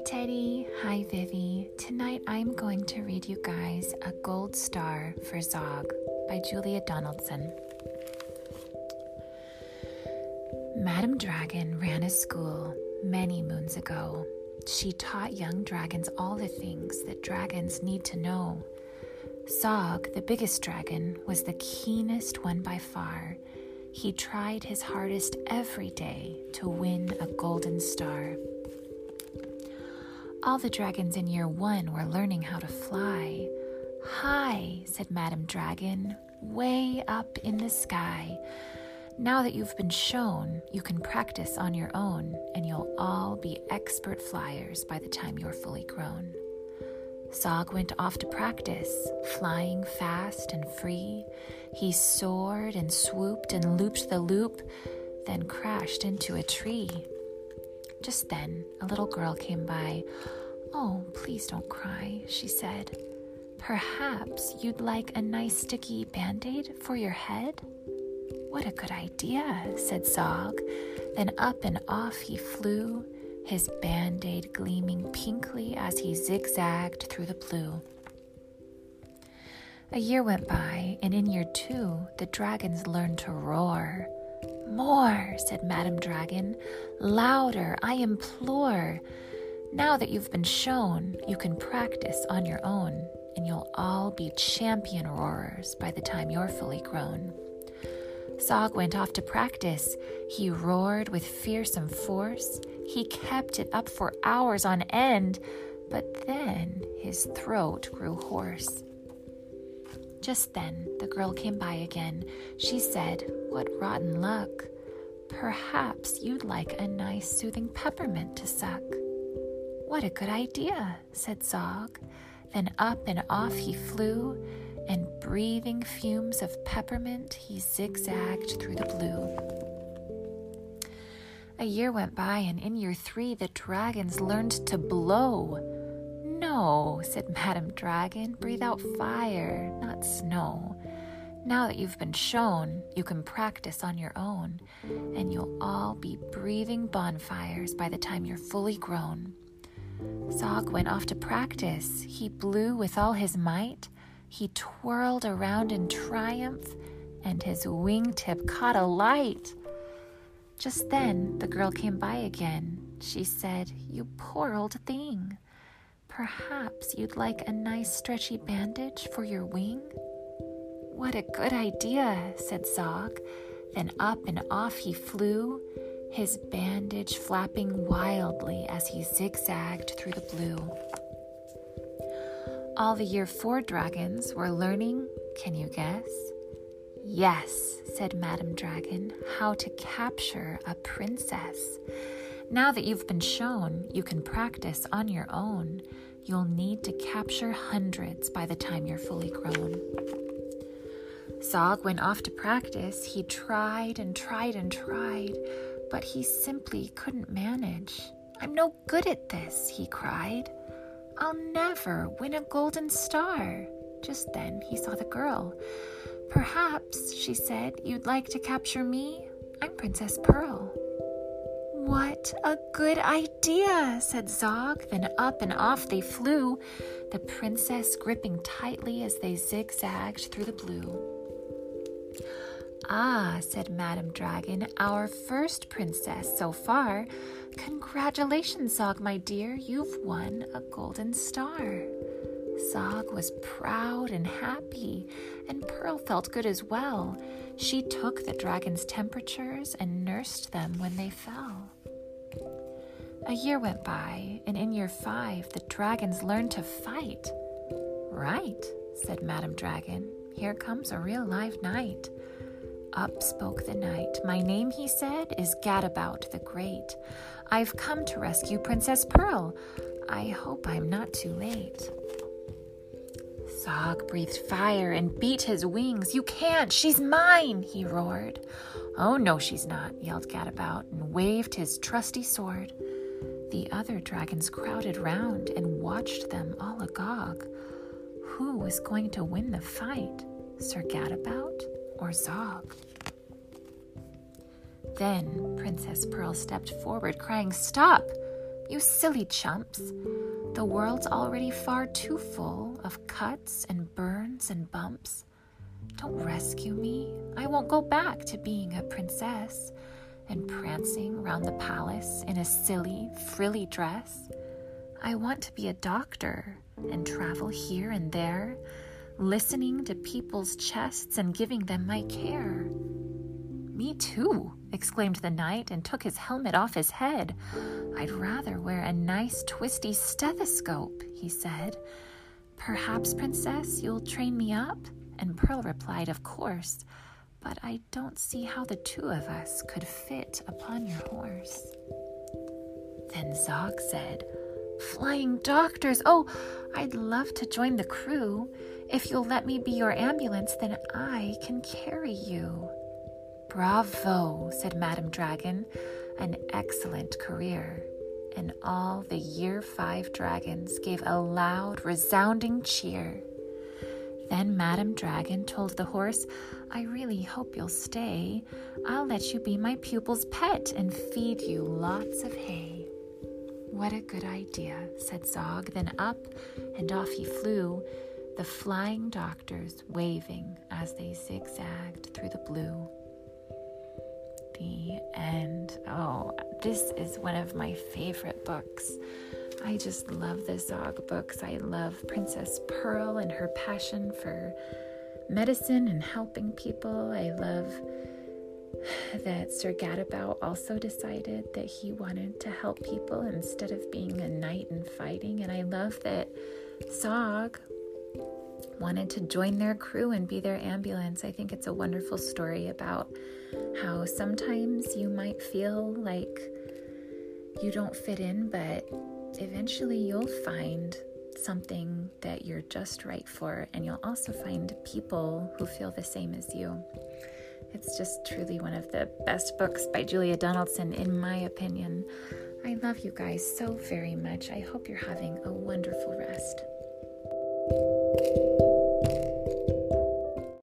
Hi, Teddy. Hi, Vivi. Tonight I'm going to read you guys A Gold Star for Zog by Julia Donaldson. Madame Dragon ran a school many moons ago. She taught young dragons all the things that dragons need to know. Zog, the biggest dragon, was the keenest one by far. He tried his hardest every day to win a golden star. All the dragons in year one were learning how to fly. High, said Madame Dragon, way up in the sky. Now that you've been shown, you can practice on your own, and you'll all be expert flyers by the time you're fully grown. Zog went off to practice, flying fast and free. He soared and swooped and looped the loop, then crashed into a tree. Just then, a little girl came by. Oh, please don't cry, she said. Perhaps you'd like a nice sticky band aid for your head? What a good idea, said Zog. Then up and off he flew, his band aid gleaming pinkly as he zigzagged through the blue. A year went by, and in year two, the dragons learned to roar. More, said Madame Dragon. Louder, I implore. Now that you've been shown, you can practice on your own, and you'll all be champion roarers by the time you're fully grown. Zog went off to practice. He roared with fearsome force. He kept it up for hours on end, but then his throat grew hoarse. Just then, the girl came by again. She said, What rotten luck. Perhaps you'd like a nice soothing peppermint to suck. What a good idea, said Zog. Then up and off he flew, and breathing fumes of peppermint, he zigzagged through the blue. A year went by, and in year three, the dragons learned to blow. No, said Madame Dragon, breathe out fire, not snow. Now that you've been shown, you can practice on your own, and you'll all be breathing bonfires by the time you're fully grown. Zog went off to practice. He blew with all his might. He twirled around in triumph, and his wingtip caught a light. Just then, the girl came by again. She said, You poor old thing. Perhaps you'd like a nice stretchy bandage for your wing? What a good idea, said Zog. Then up and off he flew, his bandage flapping wildly as he zigzagged through the blue. All the year four dragons were learning, can you guess? Yes, said Madame Dragon, how to capture a princess. Now that you've been shown you can practice on your own, you'll need to capture hundreds by the time you're fully grown. Zog went off to practice. He tried and tried and tried, but he simply couldn't manage. I'm no good at this, he cried. I'll never win a golden star. Just then he saw the girl. Perhaps, she said, you'd like to capture me? I'm Princess Pearl. What a good idea, said Zog. Then up and off they flew, the princess gripping tightly as they zigzagged through the blue. Ah, said Madame Dragon, our first princess so far. Congratulations, Zog, my dear, you've won a golden star. Zog was proud and happy, and Pearl felt good as well. She took the dragon's temperatures and nursed them when they fell. A year went by, and in year five, the dragons learned to fight. Right, said Madam Dragon. Here comes a real live knight. Up spoke the knight. My name, he said, is Gadabout the Great. I've come to rescue Princess Pearl. I hope I'm not too late. Zog breathed fire and beat his wings. You can't! She's mine! he roared. Oh, no, she's not, yelled Gadabout and waved his trusty sword. The other dragons crowded round and watched them all agog. Who was going to win the fight, Sir Gadabout or Zog? Then Princess Pearl stepped forward, crying, Stop! You silly chumps. The world's already far too full of cuts and burns and bumps. Don't rescue me. I won't go back to being a princess and prancing round the palace in a silly, frilly dress. I want to be a doctor and travel here and there, listening to people's chests and giving them my care. Me too, exclaimed the knight and took his helmet off his head. I'd rather wear a nice twisty stethoscope, he said. Perhaps, princess, you'll train me up? And Pearl replied, Of course, but I don't see how the two of us could fit upon your horse. Then Zog said, Flying doctors! Oh, I'd love to join the crew. If you'll let me be your ambulance, then I can carry you. Bravo, said Madame Dragon. An excellent career. And all the year five dragons gave a loud, resounding cheer. Then Madame Dragon told the horse, I really hope you'll stay. I'll let you be my pupil's pet and feed you lots of hay. What a good idea, said Zog. Then up and off he flew, the flying doctors waving as they zigzagged through the blue. The end. Oh, this is one of my favorite books. I just love the Zog books. I love Princess Pearl and her passion for medicine and helping people. I love that Sir Gadabout also decided that he wanted to help people instead of being a knight and fighting. And I love that Zog wanted to join their crew and be their ambulance. I think it's a wonderful story about how sometimes you might feel like you don't fit in, but eventually you'll find something that you're just right for, and you'll also find people who feel the same as you. It's just truly one of the best books by Julia Donaldson, in my opinion. I love you guys so very much. I hope you're having a wonderful rest.